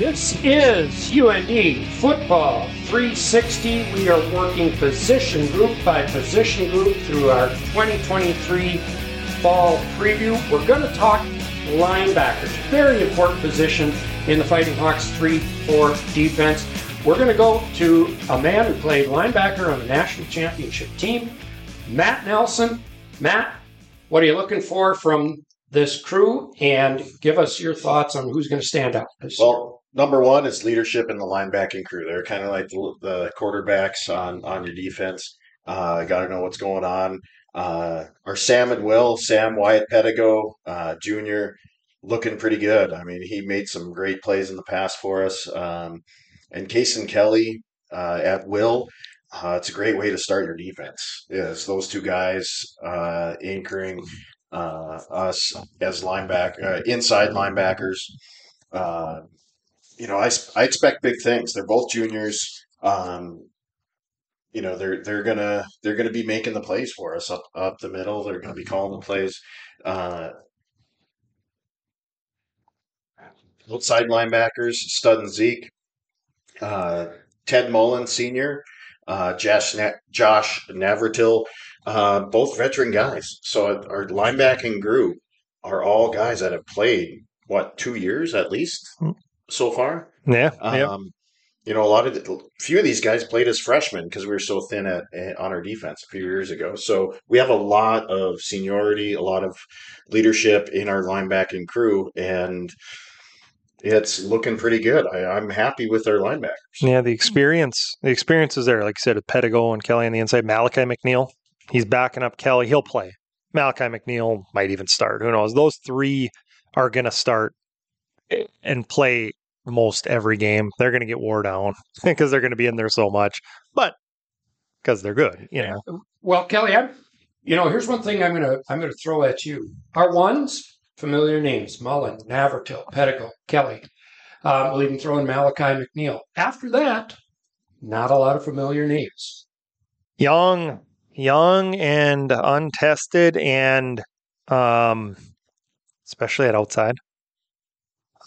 This is UND Football 360. We are working position group by position group through our 2023 fall preview. We're going to talk linebackers, very important position in the Fighting Hawks 3 4 defense. We're going to go to a man who played linebacker on the national championship team, Matt Nelson. Matt, what are you looking for from this crew? And give us your thoughts on who's going to stand out this year. Number one is leadership in the linebacking crew. They're kind of like the, the quarterbacks on on your defense. Uh, Got to know what's going on. Uh, our Sam and Will, Sam Wyatt Pedigo uh, Jr., looking pretty good. I mean, he made some great plays in the past for us. Um, and Kason Kelly uh, at Will, uh, it's a great way to start your defense. Is those two guys uh, anchoring uh, us as linebacker, uh, inside linebackers. You know, I, I expect big things. They're both juniors. Um, you know, they're they're gonna they're gonna be making the plays for us up up the middle. They're gonna be calling the plays. Uh, outside linebackers, Stud and Zeke, uh, Ted Mullen Senior, uh, Josh Na- Josh Navratil, uh, both veteran guys. So our linebacking group are all guys that have played what two years at least so far. Yeah, Um, yeah. You know, a lot of the, few of these guys played as freshmen because we were so thin at, on our defense a few years ago. So we have a lot of seniority, a lot of leadership in our linebacking crew, and it's looking pretty good. I, I'm happy with our linebackers. Yeah, the experience, the experience is there. Like I said, with Pedigo and Kelly on the inside. Malachi McNeil, he's backing up Kelly. He'll play. Malachi McNeil might even start. Who knows? Those three are going to start and play most every game. They're going to get wore down because they're going to be in there so much, but because they're good, you know. Well, Kelly, I'm, you know, here's one thing I'm gonna I'm gonna throw at you. Our ones familiar names: Mullen, Navratil, Pedigo, Kelly. Um, we'll even throw in Malachi McNeil. After that, not a lot of familiar names. young, young and untested, and um, especially at outside.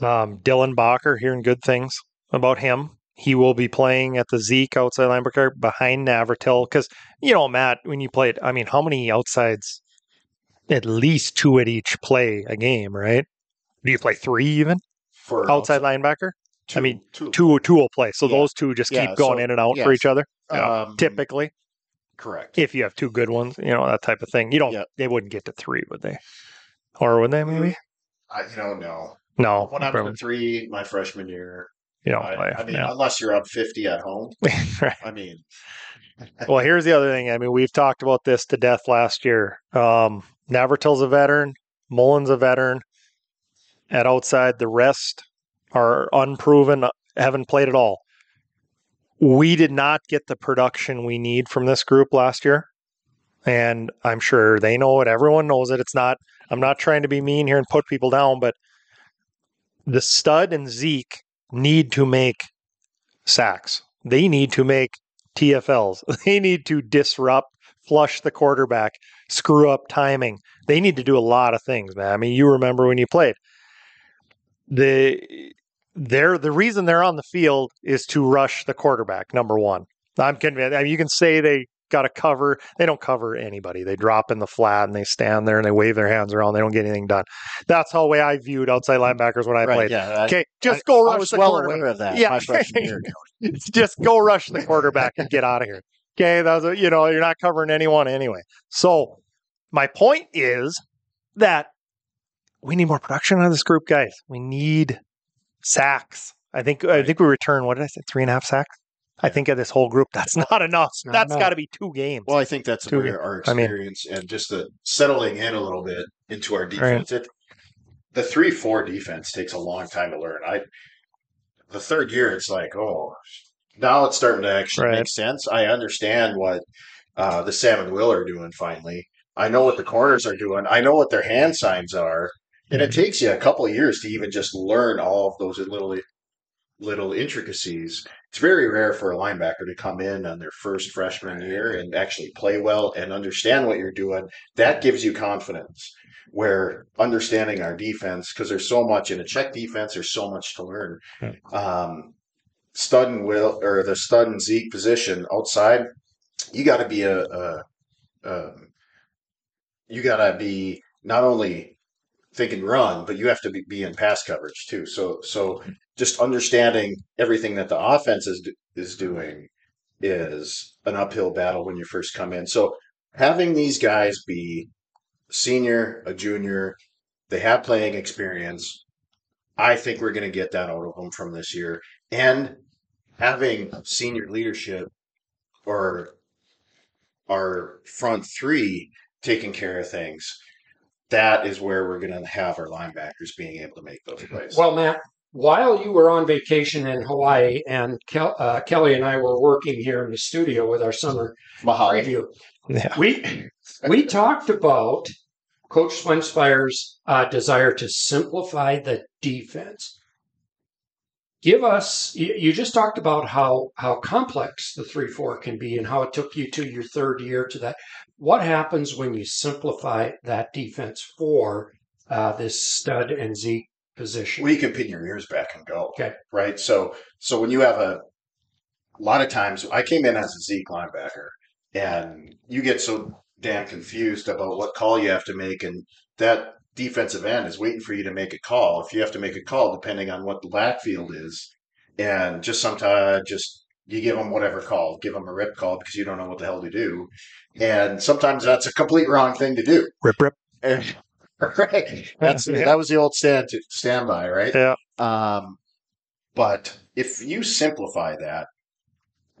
Um, Dylan Bacher, hearing good things about him. He will be playing at the Zeke outside linebacker behind Navratil because you know Matt, when you played, I mean, how many outsides? At least two at each play a game, right? Do you play three even For outside linebacker? two, I mean, two, two will play, so Yeah. those two just Yeah, keep going so- in and out for each other. um, Typically, correct. if you have two good ones, you know that type of thing. You don't. They wouldn't get to three, would they? Or would they? Maybe. I, you don't know. No. What happened probably- to three my freshman year? You don't I. I mean, yeah. unless you're up 50 at home. right. I mean, Well, here's the other thing. I mean, we've talked about this to death last year. Um, Navratil's a veteran. Mullen's a veteran. At outside, the rest are unproven, haven't played at all. We did not get the production we need from this group last year. And I'm sure they know it. Everyone knows it. It's not, I'm not trying to be mean here and put people down, but the stud and Zeke need to make sacks. They need to make TFLs. They need to disrupt, flush the quarterback, screw up timing. They need to do a lot of things, man. I mean, you remember when you played. The they're the reason they're on the field is to rush the quarterback, number one. I'm convinced. I mean, you can say they got to cover. They don't cover anybody. They drop in the flat and they stand there and they wave their hands around. They don't get anything done. That's how way I viewed outside mm. linebackers when I right, played. yeah. I- Okay, just I- go I rush was the well quarterback. aware of that Yeah. my freshman year. It's just go rush the quarterback and get out of here. Okay, that's you know you're not covering anyone anyway. So my point is that we need more production out of this group, guys. We need sacks. I think I think we return what did I say three and a half sacks. I think of this whole group, that's not enough. not That's enough. got to be two games. well, I think that's Two where our I mean- experience and just the settling in a little bit into our defense. It, the three four defense takes a long time to learn. I the third year, it's like, oh, now it's starting to actually Right. make sense. I understand what uh, the Sam and Will are doing. Finally, I know what the corners are doing. I know what their hand signs are, and it takes you a couple of years to even just learn all of those little little intricacies. It's very rare for a linebacker to come in on their first freshman year and actually play well and understand what you're doing. That gives you confidence. Where understanding our defense, because there's so much in a check defense, there's so much to learn. Hmm. Um, stud and will or the stud and Zeke position outside, you got to be a, a, a you got to be not only thinking run, but you have to be, be in pass coverage too. So so hmm. Just understanding everything that the offense is is doing is an uphill battle when you first come in. So having these guys be senior, a junior, they have playing experience. I think we're going to get that out of them from this year. And having senior leadership or our front three taking care of things, that is where we're going to have our linebackers being able to make those plays. Well, Matt, while you were on vacation in Hawaii and Kel, uh, Kelly and I were working here in the studio with our summer preview, Yeah. we we talked about Coach Swenspire's uh, desire to simplify the defense. Give us. You, you just talked about how how complex the three four can be and how it took you to your third year to that. What happens when you simplify that defense for uh, this stud and Zeke position? we can pin your ears back and go. Okay. Right. So so when you have a a lot of times I came in as a Zeke linebacker and you get so damn confused about what call you have to make and that defensive end is waiting for you to make a call. If you have to make a call depending on what the backfield is and just sometimes just you give them whatever call, give them a rip call because you don't know what the hell to do. And sometimes that's a complete wrong thing to do. Rip, rip. right. That's Yeah. that was the old stand standby, right? Yeah. Um, but if you simplify that,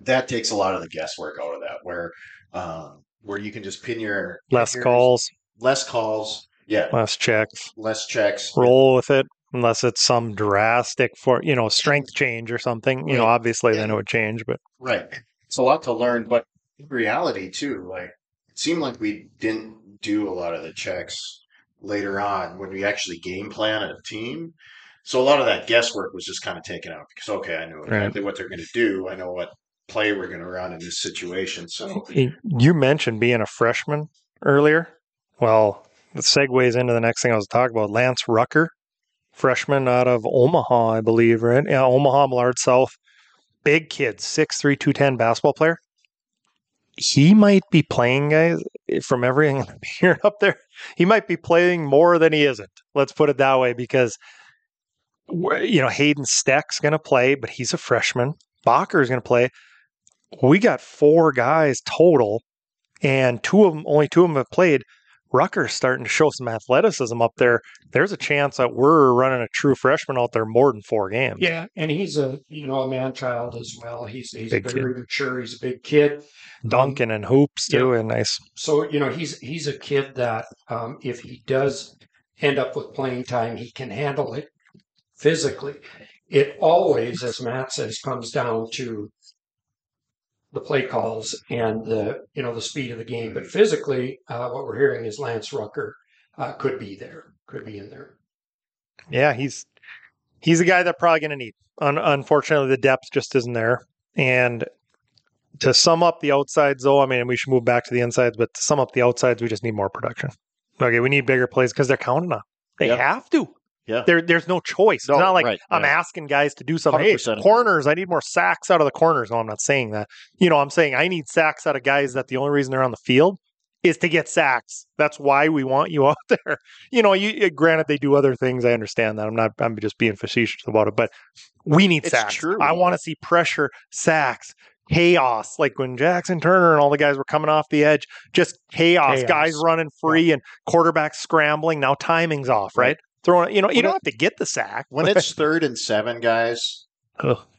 that takes a lot of the guesswork out of that. Where um, where you can just pin your Less your- calls, less calls, yeah, less checks. less checks. Roll with it unless it's some drastic for you know strength change or something. You know, Right. obviously then it would change, but Right. It's a lot to learn, but in reality too, like it seemed like we didn't do a lot of the checks later on when we actually game plan a team. So a lot of that guesswork was just kind of taken out because okay, I know Right. exactly what they're going to do. I know what play we're going to run in this situation. So You mentioned being a freshman earlier. Well, it segues into the next thing I was talking about. Lance Rucker, freshman out of Omaha, I believe, right? Yeah, Omaha, Millard South. Big kid, 6'3, 210 basketball player. He might be playing, guys, from everything I'm hearing up there. He might be playing more than he isn't. Let's put it that way because, you know, Hayden Steck's going to play, but he's a freshman. Bacher is going to play we got four guys total, and two of them, only two of them have played. Rucker's starting to show some athleticism up there. There's a chance that we're running a true freshman out there more than four games. Yeah, and he's a you know a man child as well. He's he's Big very mature. He's a big kid. Dunking and hoops too, and nice. So you know he's he's a kid that um, if he does end up with playing time, he can handle it physically. It always, as Matt says, comes down to the play calls and the you know the speed of the game. But physically, uh, what we're hearing is Lance Rucker uh, could be there, could be in there. Yeah, he's he's a guy they're probably going to need. Un- unfortunately, the depth just isn't there. And to sum up the outsides, though, I mean, we should move back to the insides. But to sum up the outsides, we just need more production. Okay, we need bigger plays because they're counting on. They Yep. have to. Yeah. There, there's no choice. No, it's not like right, I'm yeah. asking guys to do something. Hey, 100%. corners, I need more sacks out of the corners. No, I'm not saying that. You know, I'm saying I need sacks out of guys that the only reason they're on the field is to get sacks. That's why we want you out there. You know, you uh, granted they do other things. I understand that. I'm not. I'm just being facetious about it, but we need It's sacks. true. I want to see pressure, sacks, chaos. Like when Jackson Turner and all the guys were coming off the edge, just chaos. Chaos. Guys running free and quarterbacks scrambling. Now timing's off. Right. Throwing. You know, you When don't it- have to get the sack. when it's third and seven, guys,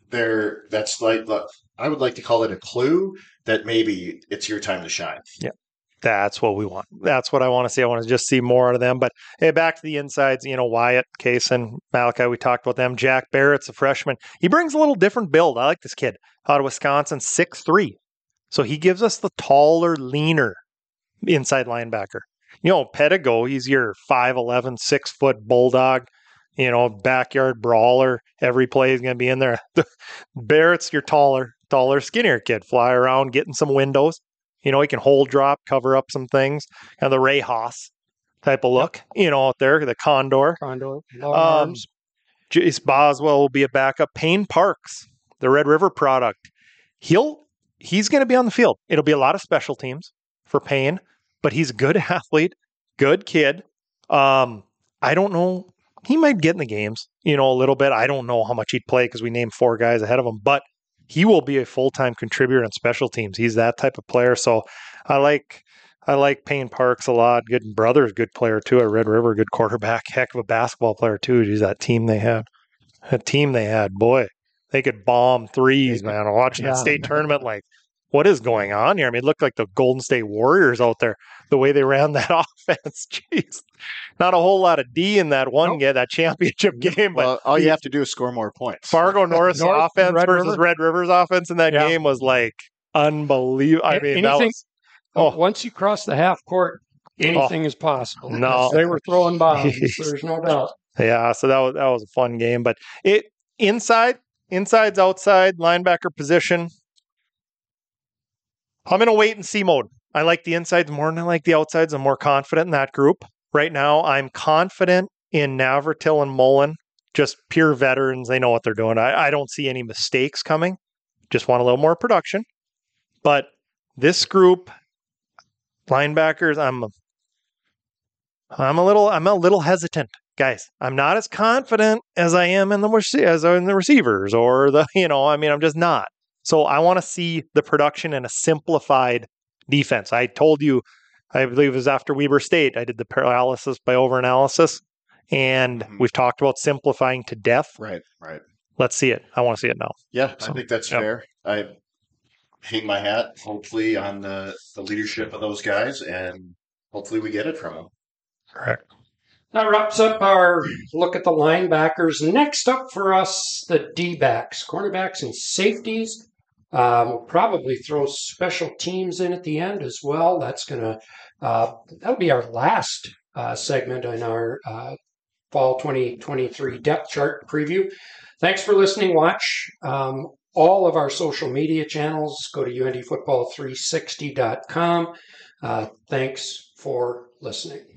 there that's like look, I would like to call it a clue that maybe it's your time to shine. Yeah. That's what we want. That's what I want to see. I want to just see more out of them. But hey, back to the insides, you know, Wyatt, Case, and Malachi, we talked about them. Jack Barrett's a freshman. He brings a little different build. I like this kid out of Wisconsin, six three. So he gives us the taller, leaner inside linebacker. You know, Pedigo, he's your 5'11, six foot bulldog. you know, backyard brawler. Every play is going to be in there. Barrett's your taller, taller, skinnier kid. Fly around, getting some windows. You know, he can hold drop, cover up some things. And the Ray Haas type of look, you know, out there, the Condor. Condor, long Um, arms. Jace Boswell will be a backup. Payne Parks, the Red River product, he'll he's going to be on the field. It'll be a lot of special teams for Payne, but he's a good athlete, good kid. Um, I don't know. He might get in the games, you know, a little bit. I don't know how much he'd play because we named four guys ahead of him, but he will be a full time contributor in special teams. He's that type of player. So I like I like Payne Parks a lot. Good brother's good player too at Red River, good quarterback, heck of a basketball player too. Geez, that team they had. That team they had, boy, they could bomb threes, man. Watching Yeah. that state tournament, like, what is going on here? I mean, it looked like the Golden State Warriors out there, the way they ran that offense. Jeez. Not a whole lot of D in that one Nope. game, that championship game, but Well, all you have to do is score more points. Fargo North's North, offense Red versus River. Red River's offense in that Yeah. game was like unbelievable. I mean, that anything- was oh. Once you cross the half court, oh. anything is possible. No. they were throwing bombs. Jeez. There's no doubt. Yeah, so that was that was a fun game. But it inside, inside's outside, linebacker position. I'm in a wait and see mode. I like the insides more than I like the outsides. I'm more confident in that group. Right now, I'm confident in Navratil and Mullen, just pure veterans. They know what they're doing. I, I don't see any mistakes coming. Just want a little more production. But this group, linebackers, I'm I'm a little I'm a little hesitant guys, I'm not as confident as I am in the as in the receivers or the you know. I mean, I'm just not. So I want to see the production in a simplified defense. I told you, I believe it was after Weber State. I did the paralysis by over analysis, and Mhm. we've talked about simplifying to death. Right, right. Let's see it. I want to see it now. Yeah, So, I think that's yep. fair. I hang my hat, hopefully, on the, the leadership of those guys, and hopefully we get it from them. Correct. That wraps up our look at the linebackers. Next up for us, the D backs, cornerbacks, and safeties. We'll probably throw special teams in at the end as well. That's gonna uh, that'll be our last uh, segment in our uh, fall 2023 depth chart preview. Thanks for listening. Watch um, all of our social media channels. Go to undfootball360.com. Uh, thanks for listening.